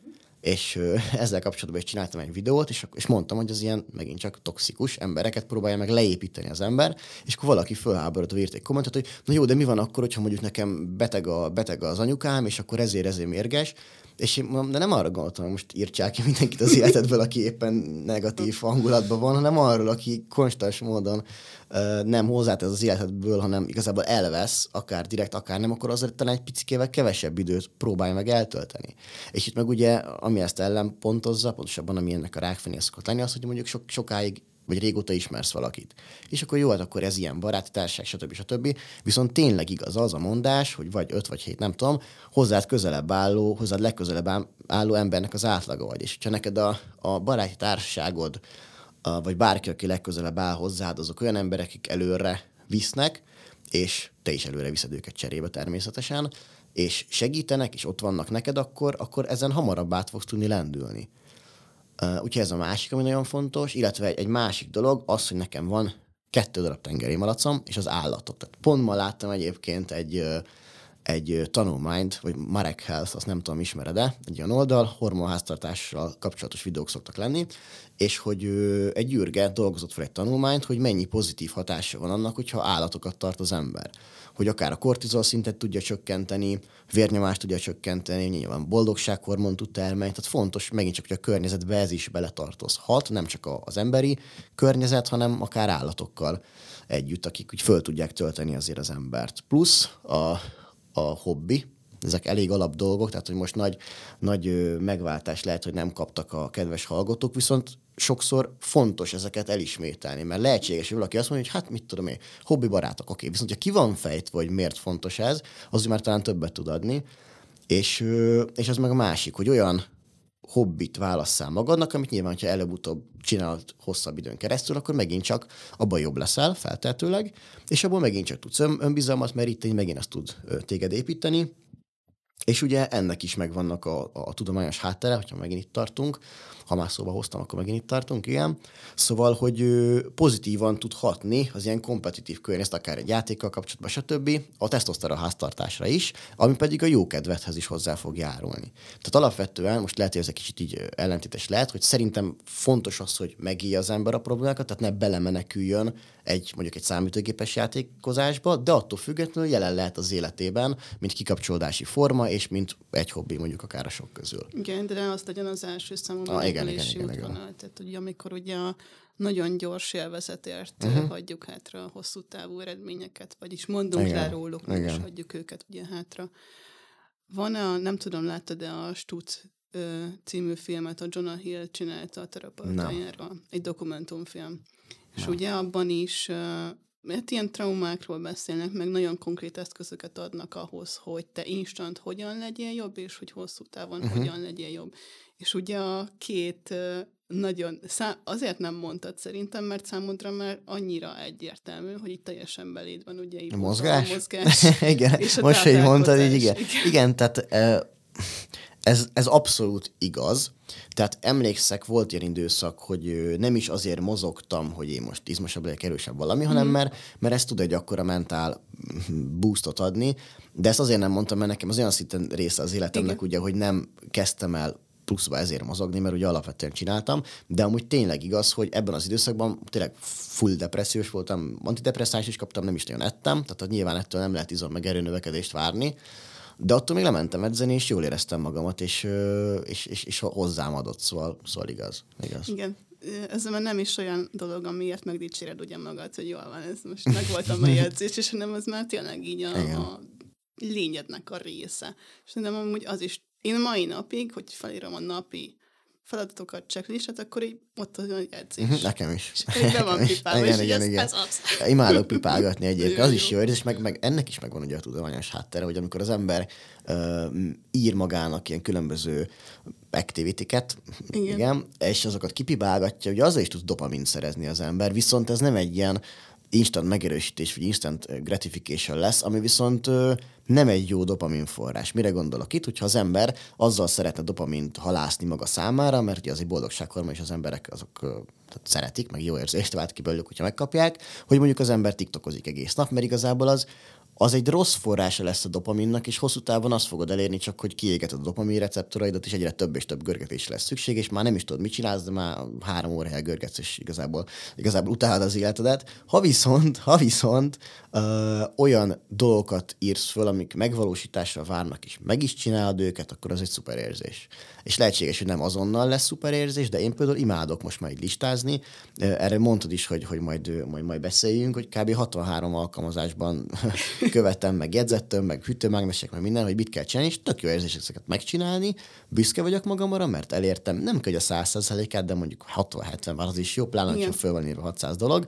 És ö, <laughs> ezzel kapcsolatban is csináltam egy videót, és, és mondtam, hogy az ilyen megint csak toxikus embereket próbálja meg leépíteni az ember, és akkor valaki fölháborodva írt egy kommentet, hogy na jó, de mi van akkor, hogyha mondjuk nekem beteg, a, beteg az anyukám, és akkor ezért ezért mérges, és én mondom, de nem arra gondoltam, hogy most írtsák ki mindenkit az életedből, aki éppen negatív hangulatban van, hanem arról, aki konstans módon uh, nem hozzátesz az életedből, hanem igazából elvesz, akár direkt, akár nem, akkor azért talán egy picikével kevesebb időt próbálj meg eltölteni. És itt meg ugye, ami ezt ellenpontozza, pontosabban ami ennek a rákfenél szokott lenni, az, hogy mondjuk sok, sokáig vagy régóta ismersz valakit. És akkor jó, hát akkor ez ilyen baráti társaság, stb. stb. Viszont tényleg igaz az a mondás, hogy vagy öt vagy hét, nem tudom, hozzád közelebb álló, hozzád legközelebb álló embernek az átlaga vagy. És ha neked a, a baráti társaságod, a, vagy bárki, aki legközelebb áll hozzád, azok olyan emberek, akik előre visznek, és te is előre viszed őket cserébe természetesen, és segítenek, és ott vannak neked, akkor, akkor ezen hamarabb át fogsz tudni lendülni. Úgyhogy ez a másik, ami nagyon fontos, illetve egy, egy másik dolog az, hogy nekem van kettő darab tengeri malacom, és az állatok. Tehát pont ma láttam egyébként egy, egy tanulmányt, vagy Marek Health, azt nem tudom, ismered-e, egy olyan oldal, hormonháztartással kapcsolatos videók szoktak lenni, és hogy egy űrge dolgozott fel egy tanulmányt, hogy mennyi pozitív hatása van annak, hogyha állatokat tart az ember hogy akár a kortizol szintet tudja csökkenteni, vérnyomást tudja csökkenteni, nyilván boldogsághormon tud termelni, tehát fontos megint csak, hogy a környezetbe ez is beletartozhat, nem csak az emberi környezet, hanem akár állatokkal együtt, akik úgy föl tudják tölteni azért az embert. Plusz a, a hobbi, ezek elég alap dolgok, tehát hogy most nagy, nagy megváltás lehet, hogy nem kaptak a kedves hallgatók, viszont sokszor fontos ezeket elismételni, mert lehetséges, hogy valaki azt mondja, hogy hát mit tudom én, hobbi barátok, oké, viszont ha ki van fejtve, hogy miért fontos ez, az már talán többet tud adni, és, és ez meg a másik, hogy olyan hobbit válasszál magadnak, amit nyilván, ha előbb-utóbb csinálod hosszabb időn keresztül, akkor megint csak abban jobb leszel, feltehetőleg, és abból megint csak tudsz ön, önbizalmat meríteni, megint azt tud téged építeni, és ugye ennek is megvannak a, a tudományos háttere, hogyha megint itt tartunk, ha már szóba hoztam, akkor megint itt tartunk, igen. Szóval, hogy pozitívan tud hatni az ilyen kompetitív környezet, akár egy játékkal kapcsolatban, stb. a tesztoszteron háztartásra is, ami pedig a jó kedvethez is hozzá fog járulni. Tehát alapvetően, most lehet, hogy ez egy kicsit így ellentétes lehet, hogy szerintem fontos az, hogy megélje az ember a problémákat, tehát ne belemeneküljön egy mondjuk egy számítógépes játékozásba, de attól függetlenül jelen lehet az életében, mint kikapcsolódási forma, és mint egy hobbi mondjuk akár a sok közül. Igen, de azt legyen az első számú ah, igen, igen. Tehát ugye amikor ugye a nagyon gyors élvezetért uh-huh. hagyjuk hátra a hosszú távú eredményeket, vagyis mondunk igen, le róluk, igen. és hagyjuk őket ugye hátra. Van a, nem tudom, láttad-e a Stutz című filmet, a Jonah Hill csinálta a terapeutájáról, egy dokumentumfilm. És ugye abban is mert ilyen traumákról beszélnek, meg nagyon konkrét eszközöket adnak ahhoz, hogy te instant hogyan legyél jobb, és hogy hosszú távon uh-huh. hogyan legyél jobb. És ugye a két nagyon, szá- azért nem mondtad szerintem, mert számodra már annyira egyértelmű, hogy itt teljesen beléd van, ugye a mozgás. A mozgás <laughs> igen, és a most, hogy mondtad, így igen. igen. Igen, tehát ez, ez abszolút igaz. Tehát emlékszek, volt ilyen időszak, hogy nem is azért mozogtam, hogy én most izmosabb legyek, erősebb valami, hanem mm. mert, mert ez tud egy akkora mentál boostot adni. De ezt azért nem mondtam, mert nekem az olyan szinten része az életemnek, Igen. ugye, hogy nem kezdtem el pluszba ezért mozogni, mert ugye alapvetően csináltam, de amúgy tényleg igaz, hogy ebben az időszakban tényleg full depressziós voltam, antidepresszáns is kaptam, nem is nagyon ettem, tehát nyilván ettől nem lehet izom meg erőnövekedést várni, de attól még lementem edzeni, és jól éreztem magamat, és, és, és, és hozzám adott, szóval, szóval igaz. igaz. Igen, ez már nem is olyan dolog, amiért megdicséred ugye magad, hogy jól van, ez most <laughs> meg voltam a jegyzés, és hanem az már tényleg így a, a lényednek a része. És nem amúgy az is, én mai napig, hogy felírom a napi feladatokat, checklistet, akkor így ott az olyan edzés. Mhm, nekem is. És be van pipálva, igen, és igen, ez, igen. ez az. Imádok pipálgatni egyébként, az is jó, és meg, meg ennek is megvan ugye a tudományos háttere, hogy amikor az ember uh, ír magának ilyen különböző activity-ket, igen. igen, és azokat kipipálgatja, ugye azzal is tud dopamint szerezni az ember, viszont ez nem egy ilyen instant megerősítés, vagy instant gratification lesz, ami viszont nem egy jó dopamin forrás. Mire gondolok itt, hogyha az ember azzal szeretne dopamint halászni maga számára, mert ugye az egy boldogsághormon, és az emberek azok tehát szeretik, meg jó érzést vált ki belőlük, hogyha megkapják, hogy mondjuk az ember tiktokozik egész nap, mert igazából az az egy rossz forrása lesz a dopaminnak, és hosszú távon azt fogod elérni csak, hogy kiégeted a dopamin receptoraidat, és egyre több és több görgetés lesz szükség, és már nem is tudod, mit csinálsz, de már három órája görgetsz, és igazából, igazából utálod az életedet. Ha viszont, ha viszont ö, olyan dolgokat írsz föl, amik megvalósításra várnak, és meg is csinálod őket, akkor az egy szuper érzés. És lehetséges, hogy nem azonnal lesz szuper érzés, de én például imádok most majd listázni. Erre mondtad is, hogy, hogy majd, majd, majd beszéljünk, hogy kb. 63 alkalmazásban <laughs> követem, meg jegyzettem, meg hűtőmágnesek, meg minden, hogy mit kell csinálni, és tök jó érzés ezeket megcsinálni. Büszke vagyok magamra, mert elértem, nem kell a 100%-át, de mondjuk 60-70 már az is jó, pláne, ha föl van írva 600 dolog.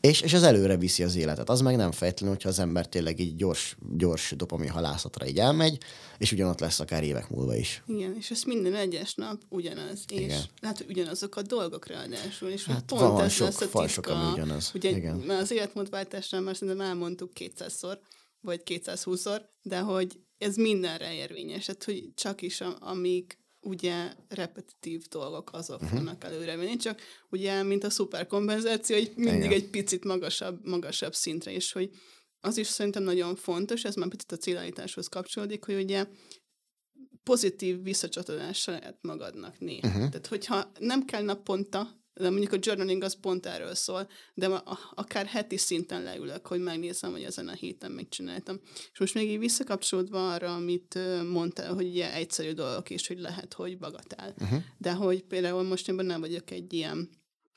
És, és az előre viszi az életet. Az meg nem fejtelen, hogyha az ember tényleg így gyors, gyors dopamin halászatra így elmegy, és ugyanott lesz akár évek múlva is. Igen, és ez minden egyes nap ugyanaz. Igen. És lehet, hogy ugyanazok a dolgok ráadásul, és hát pont van ez sok, lesz a titka. Sok, ugyanaz. Ugye, Igen. mert az életmódváltásnál már szerintem elmondtuk 200-szor, vagy 220-szor, de hogy ez mindenre érvényes, tehát hogy csak is amíg ugye repetitív dolgok azok uh-huh. fognak előre menni, csak ugye, mint a szuperkompenzáció, hogy mindig Igen. egy picit magasabb, magasabb szintre, és hogy az is szerintem nagyon fontos, ez már picit a célállításhoz kapcsolódik, hogy ugye pozitív visszacsatolással lehet magadnak néha. Uh-huh. Tehát, hogyha nem kell naponta de mondjuk a journaling az pont erről szól, de akár heti szinten leülök, hogy megnézem, hogy ezen a héten mit csináltam. És most még így visszakapcsolódva arra, amit mondtál, hogy ugye egyszerű dolgok is, hogy lehet, hogy bagatál. Uh-huh. De hogy például most én nem vagyok egy ilyen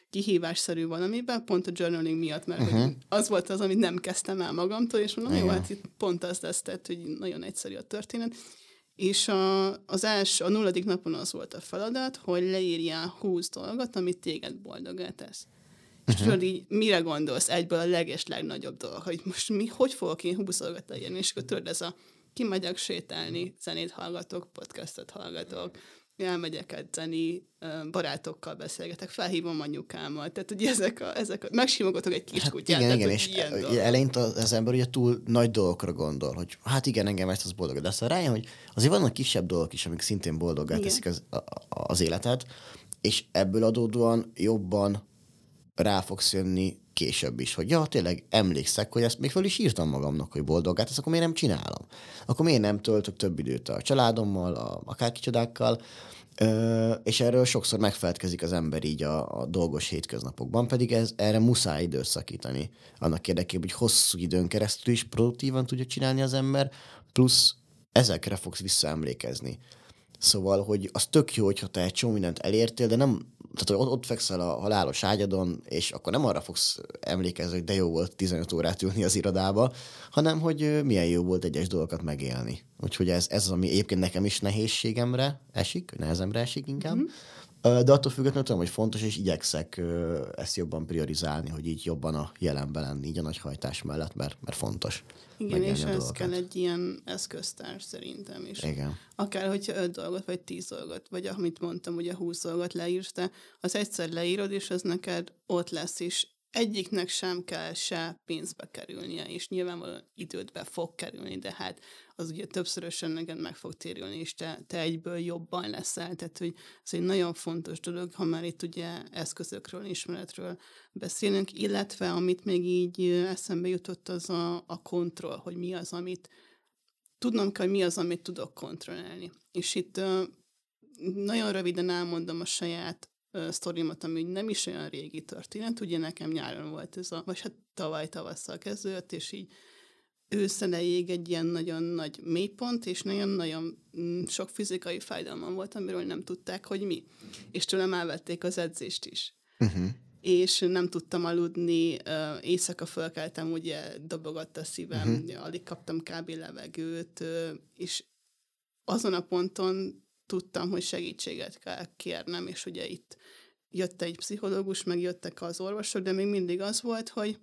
kihívásszerű valamiben, pont a journaling miatt, mert uh-huh. az volt az, amit nem kezdtem el magamtól, és mondom, jó, hát itt pont az lesz, tehát, hogy nagyon egyszerű a történet, és a, az első, a nulladik napon az volt a feladat, hogy leírjál 20 dolgot, amit téged boldogá tesz. És uh-huh. tudod így, mire gondolsz egyből a leges legnagyobb dolog, hogy most mi, hogy fogok én 20 dolgot leírni, és akkor tudod, ez a kimegyek sétálni, zenét hallgatok, podcastot hallgatok, elmegyek edzeni, barátokkal beszélgetek, felhívom anyukámat, tehát ugye ezek a, ezek a megsimogatok egy kis Hát kutyát. igen, tehát, igen, és ilyen dolgok. eleinte az, az ember ugye túl nagy dolgokra gondol, hogy hát igen, engem ezt az boldog, de aztán rájön, hogy azért vannak kisebb dolgok is, amik szintén boldoggá Igen. teszik az, a, az életet, és ebből adódóan jobban rá fogsz jönni később is, hogy ja, tényleg emlékszek, hogy ezt még föl is írtam magamnak, hogy boldogát, ezt akkor miért nem csinálom? Akkor miért nem töltök több időt a családommal, a, akár kicsodákkal, Ö, és erről sokszor megfelelkezik az ember így a, a dolgos hétköznapokban, pedig ez, erre muszáj időt szakítani. Annak érdekében, hogy hosszú időn keresztül is produktívan tudja csinálni az ember, plusz ezekre fogsz visszaemlékezni. Szóval, hogy az tök jó, hogyha te egy csomó mindent elértél, de nem, tehát hogy ott, ott fekszel a halálos ágyadon, és akkor nem arra fogsz emlékezni, hogy de jó volt 15 órát ülni az irodába, hanem hogy milyen jó volt egyes dolgokat megélni. Úgyhogy ez, ez az, ami egyébként nekem is nehézségemre esik, nehezemre esik inkább. Mm-hmm. De attól függetlenül tudom, hogy fontos, és igyekszek ezt jobban priorizálni, hogy így jobban a jelenben lenni, így a nagy hajtás mellett, mert, mert fontos. Igen, és ez kell egy ilyen eszköztárs szerintem is. Igen. Akár, hogyha öt dolgot, vagy tíz dolgot, vagy amit mondtam, ugye húsz dolgot leírsz, de az egyszer leírod, és az neked ott lesz, és egyiknek sem kell se pénzbe kerülnie, és nyilvánvalóan idődbe fog kerülni, de hát az ugye többszörösen neked meg fog térülni, és te, te egyből jobban leszel. Tehát, hogy ez egy nagyon fontos dolog, ha már itt ugye eszközökről, ismeretről beszélünk, illetve amit még így eszembe jutott, az a, a kontroll, hogy mi az, amit tudnom kell, hogy mi az, amit tudok kontrollálni. És itt nagyon röviden elmondom a saját sztorimat, ami nem is olyan régi történet. Ugye nekem nyáron volt ez a, vagy hát tavaly tavasszal kezdődött, és így őszelejéig egy ilyen nagyon nagy mélypont, és nagyon-nagyon mm, sok fizikai fájdalmam volt, amiről nem tudták, hogy mi. És tőlem elvették az edzést is Uh-huh. és nem tudtam aludni, éjszaka fölkeltem, ugye dobogott a szívem, uh-huh. alig kaptam kb. levegőt, és azon a ponton tudtam, hogy segítséget kell kérnem, és ugye itt jött egy pszichológus, meg jöttek az orvosok, de még mindig az volt, hogy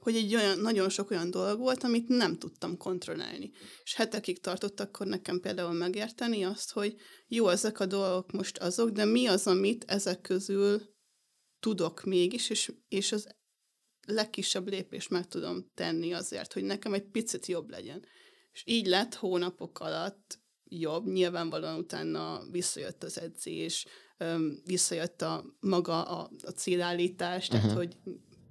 hogy egy olyan, nagyon sok olyan dolog volt, amit nem tudtam kontrollálni. És hetekig tartott akkor nekem például megérteni azt, hogy jó, ezek a dolgok most azok, de mi az, amit ezek közül tudok mégis, és, és az legkisebb lépést meg tudom tenni azért, hogy nekem egy picit jobb legyen. És így lett hónapok alatt jobb, nyilvánvalóan utána visszajött az edzés, visszajött a maga a, a célállítás, tehát Mhm. hogy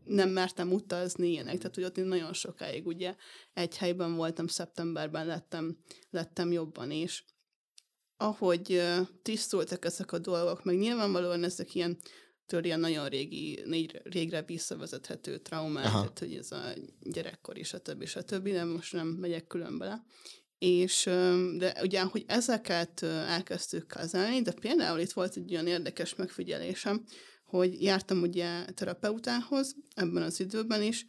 nem mertem utazni, ilyenek, tehát hogy ott én nagyon sokáig ugye egy helyben voltam, szeptemberben lettem, lettem jobban is. Ahogy tisztultak ezek a dolgok, meg nyilvánvalóan ezek ilyen től ilyen nagyon régi, négy- régre visszavezethető traumák, Aha. tehát hogy ez a gyerekkor többi, a többi, de most nem megyek külön bele. És, de ugye, hogy ezeket elkezdtük kezelni, de például itt volt egy olyan érdekes megfigyelésem, hogy jártam ugye terapeutához ebben az időben is,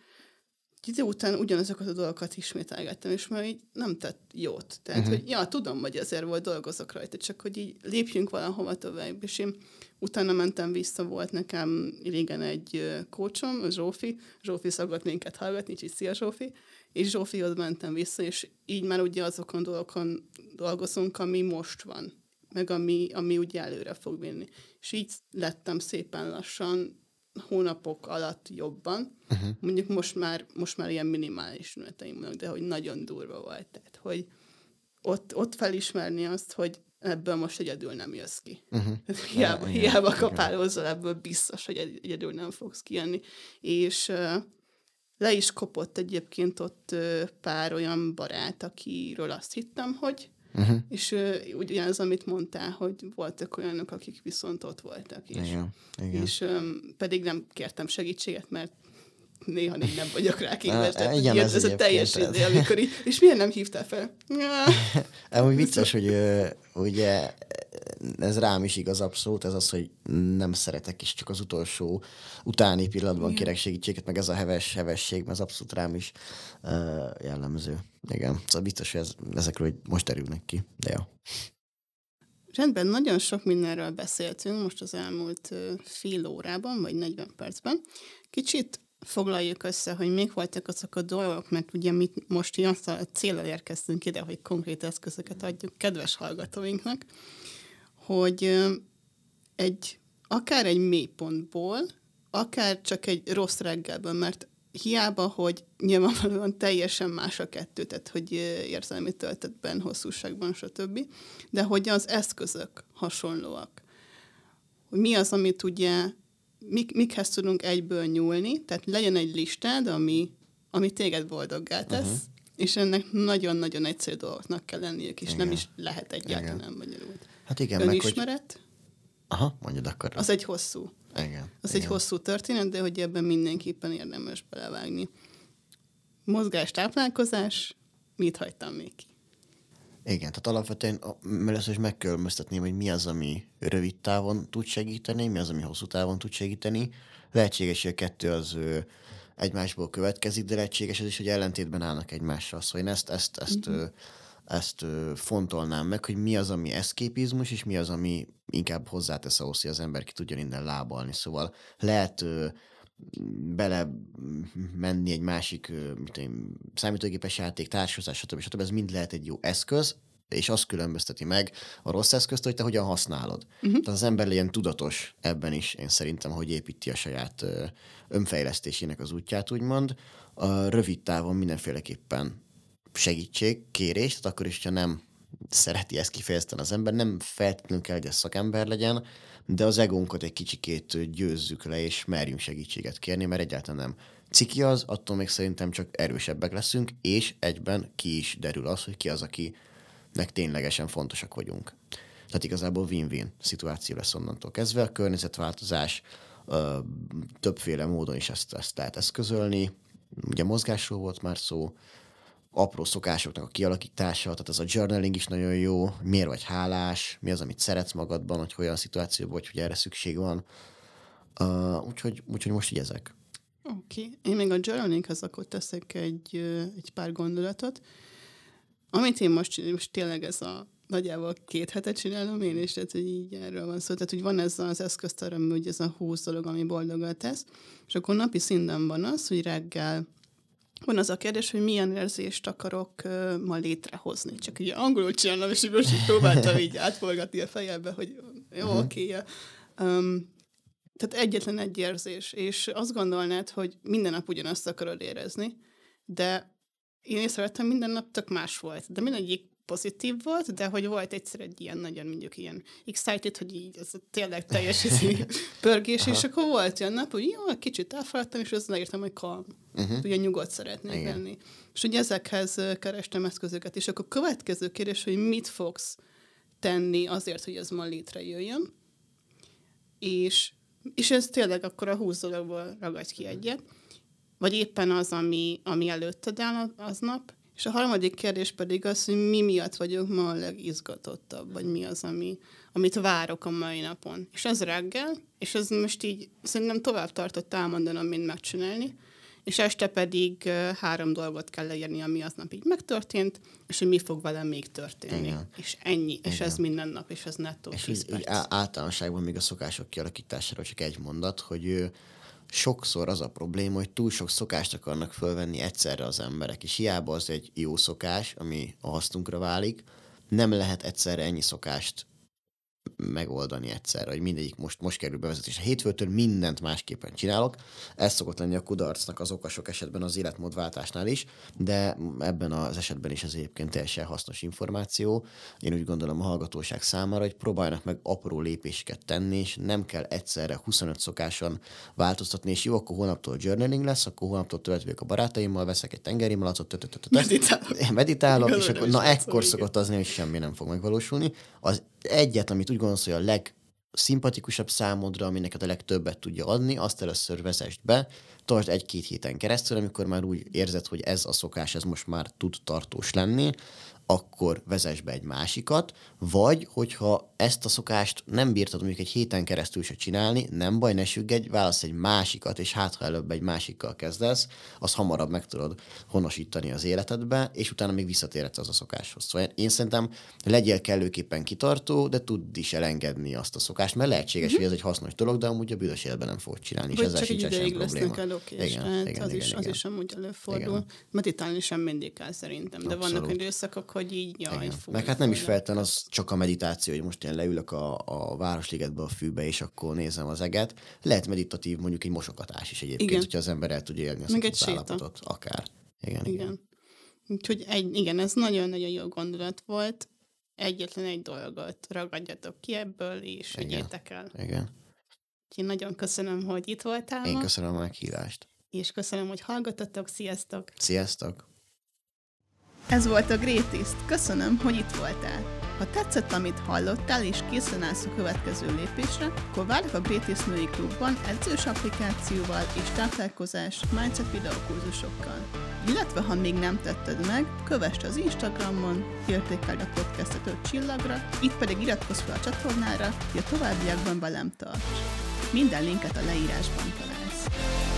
egy idő után ugyanazokat a dolgokat ismételgettem, és már így nem tett jót. Tehát, uh-huh. hogy ja, tudom, hogy azért volt, dolgozok rajta, csak hogy így lépjünk valahova tovább, és én utána mentem vissza, volt nekem régen egy kócsom, Zsófi, Zsófi szokott minket hallgatni, így szia Zsófi, és Zsófihoz mentem vissza, és így már ugye azokon dolgokon dolgozunk, ami most van, meg ami, ami ugye előre fog vinni. És így lettem szépen lassan hónapok alatt jobban. Uh-huh. Mondjuk most már, most már ilyen minimális ünnepteim vannak, de hogy nagyon durva volt. Tehát, hogy ott, ott felismerni azt, hogy ebből most egyedül nem jössz ki. Uh-huh. <laughs> Hiába, igen, hiába igen. kapálózzal, ebből biztos, hogy egy- egyedül nem fogsz kijönni. És uh, le is kopott egyébként ott uh, pár olyan barát, akiről azt hittem, hogy Uh-huh. és uh, ugyanaz, amit mondtál, hogy voltak olyanok, akik viszont ott voltak is. Igen, igen. És um, pedig nem kértem segítséget, mert néha így nem vagyok rá <laughs> képes. Tehát igen, ez ez a teljes ez. idő, amikor így, és miért nem hívtál fel? <laughs> Amúgy <laughs> vicces, hogy ugye ez rám is igaz abszolút, ez az, hogy nem szeretek, és csak az utolsó utáni pillanatban Igen. kérek segítséget, meg ez a heves hevesség, mert ez abszolút rám is uh, jellemző. Igen, szóval biztos, hogy ez, ezekről hogy most derülnek ki, de jó. Rendben, nagyon sok mindenről beszéltünk most az elmúlt fél órában, vagy 40 percben. Kicsit foglaljuk össze, hogy még voltak azok a dolgok, mert ugye mi most azt a célra érkeztünk ide, hogy konkrét eszközöket adjuk kedves hallgatóinknak, hogy egy, akár egy mélypontból, akár csak egy rossz reggelben, mert hiába, hogy nyilvánvalóan teljesen más a kettő, tehát hogy érzelmi töltetben, hosszúságban, stb. De hogy az eszközök hasonlóak. Hogy mi az, amit ugye, mik, mikhez tudunk egyből nyúlni, tehát legyen egy listád, ami, ami téged boldoggá tesz, uh-huh. és ennek nagyon-nagyon egyszerű dolgoknak kell lenniük, és igen. nem is lehet egyáltalán bonyolult. Hát igen, Önismeret, meg, hogy... Aha, mondjad akkor. Az egy hosszú. Igen. Az igen. egy hosszú történet, de hogy ebben mindenképpen érdemes belevágni. Mozgás, táplálkozás, mit hagytam még ki? Igen, tehát alapvetően először is megkülönböztetném, hogy mi az, ami rövid távon tud segíteni, mi az, ami hosszú távon tud segíteni. Lehetséges, hogy a kettő az egymásból következik, de lehetséges ez is, hogy ellentétben állnak egymással. Szóval én ezt, ezt, ezt, mm-hmm. Ezt, fontolnám meg, hogy mi az, ami eszképizmus, és mi az, ami inkább hozzátesz ahhoz, hogy az ember ki tudjon innen lábalni. Szóval lehet bele menni egy másik mit én, számítógépes játék, társadalmas, stb. stb. Ez mind lehet egy jó eszköz, és azt különbözteti meg a rossz eszközt, hogy te hogyan használod. Uh-huh. Tehát az ember legyen tudatos ebben is, én szerintem, hogy építi a saját önfejlesztésének az útját, úgymond. A rövid távon mindenféleképpen segítség, kérés, tehát akkor is, ha nem szereti ezt kifejezetten az ember, nem feltétlenül kell, hogy ez szakember legyen, de az egónkat egy kicsikét győzzük le, és merjünk segítséget kérni, mert egyáltalán nem ciki az, attól még szerintem csak erősebbek leszünk, és egyben ki is derül az, hogy ki az, akinek ténylegesen fontosak vagyunk. Tehát igazából win-win szituáció lesz onnantól kezdve. A környezetváltozás ö, többféle módon is ezt, ezt lehet eszközölni. Ugye mozgásról volt már szó, apró szokásoknak a kialakítása, tehát az a journaling is nagyon jó, miért vagy hálás, mi az, amit szeretsz magadban, hogy olyan szituációban vagy, hogy erre szükség van. Uh, úgyhogy, úgyhogy most így ezek. Oké. Okay. Én még a journalinghez akkor teszek egy, egy pár gondolatot. Amit én most, most tényleg ez a nagyjából két hetet csinálom én is, tehát hogy így erről van szó. Tehát, hogy van ez az eszközterem, hogy ez a húsz dolog, ami boldogat tesz, és akkor napi szinten van az, hogy reggel van az a kérdés, hogy milyen érzést akarok uh, ma létrehozni. Csak ugye angolul csinálom, és most próbáltam így átforgatni a fejembe, hogy jó, uh-huh. oké. Okay, um, tehát egyetlen egy érzés, és azt gondolnád, hogy minden nap ugyanazt akarod érezni, de én észrevettem, minden nap tök más volt. De mindegyik pozitív volt, de hogy volt egyszer egy ilyen nagyon mondjuk ilyen excited, hogy így ez tényleg teljes <laughs> pörgés, és akkor volt olyan nap, hogy jó, kicsit elfeledtem, és azt leírtam, hogy calm. Uh-huh. Ugye nyugodt szeretnék Igen. lenni. És ugye ezekhez kerestem eszközöket, és akkor a következő kérdés, hogy mit fogsz tenni azért, hogy ez ma létrejöjjön, és, és ez tényleg akkor a húsz dologból ragadj ki egyet, vagy éppen az, ami, ami előtted áll aznap, és a harmadik kérdés pedig az, hogy mi miatt vagyok ma a legizgatottabb, vagy mi az, ami, amit várok a mai napon. És ez reggel, és ez most így szerintem tovább tartott elmondanom, mint megcsinálni, és este pedig három dolgot kell leírni, ami aznap így megtörtént, és hogy mi fog velem még történni. Igen. És ennyi, Igen. és ez minden nap, és ez nettó És így, így általánosságban még a szokások kialakításáról csak egy mondat, hogy sokszor az a probléma, hogy túl sok szokást akarnak fölvenni egyszerre az emberek, és hiába az egy jó szokás, ami a hasznunkra válik, nem lehet egyszerre ennyi szokást megoldani egyszerre, hogy mindegyik most, most kerül bevezetés. A hétfőtől mindent másképpen csinálok. Ez szokott lenni a kudarcnak az okasok esetben az életmódváltásnál is, de ebben az esetben is ez egyébként teljesen hasznos információ. Én úgy gondolom a hallgatóság számára, hogy próbáljanak meg apró lépéseket tenni, és nem kell egyszerre 25 szokáson változtatni, és jó, akkor holnaptól journaling lesz, akkor holnaptól töltvök a barátaimmal, veszek egy tengeri malacot, meditálok, és akkor na ekkor szokott az hogy semmi nem fog megvalósulni. Az egyet, amit úgy gondolsz, hogy a legszimpatikusabb számodra, ami neked a legtöbbet tudja adni, azt először vezest be, tartsd egy-két héten keresztül, amikor már úgy érzed, hogy ez a szokás, ez most már tud tartós lenni, akkor vezess be egy másikat, vagy hogyha ezt a szokást nem bírtad mondjuk egy héten keresztül se csinálni, nem baj, ne süggedj, válasz egy másikat, és hát ha előbb egy másikkal kezdesz, az hamarabb meg tudod honosítani az életedbe, és utána még visszatérhetsz az a szokáshoz. Szóval én szerintem legyél kellőképpen kitartó, de tudd is elengedni azt a szokást, mert lehetséges, mm-hmm. hogy ez egy hasznos dolog, de amúgy a büdös életben nem fogod csinálni, vagy és ezzel sincs sem probléma. Elokés, igen, hát igen, az, igen, is, igen. az is amúgy előfordul. Igen. Meditálni sem mindig kell szerintem, de Abszolút. vannak időszakok, hogy így jaj, Igen. fú, Meg hát nem is feltétlenül az csak a meditáció, hogy most én leülök a, a Városligetbe a fűbe, és akkor nézem az eget. Lehet meditatív, mondjuk egy mosogatás is egyébként, Igen. hogyha az ember el tudja élni Meg az állapotot. Akár. Igen, igen. Igen. Úgyhogy egy, igen, ez nagyon-nagyon jó gondolat volt. Egyetlen egy dolgot ragadjatok ki ebből, és Igen. vigyétek el. igen. Úgyhogy nagyon köszönöm, hogy itt voltál Én ma, köszönöm a meghívást. és köszönöm, hogy hallgatotok. Sziasztok! Sziasztok! Ez volt a Greatest. Köszönöm, hogy itt voltál. Ha tetszett, amit hallottál, és készen állsz a következő lépésre, akkor várok a Greatest Női Klubban edzős applikációval és táplálkozás mindset videókurzusokkal. Illetve, ha még nem tetted meg, kövessd az Instagramon, értékeld a podcastet 5 csillagra, itt pedig iratkozz fel a csatornára, hogy a továbbiakban velem tarts. Minden linket a leírásban találsz.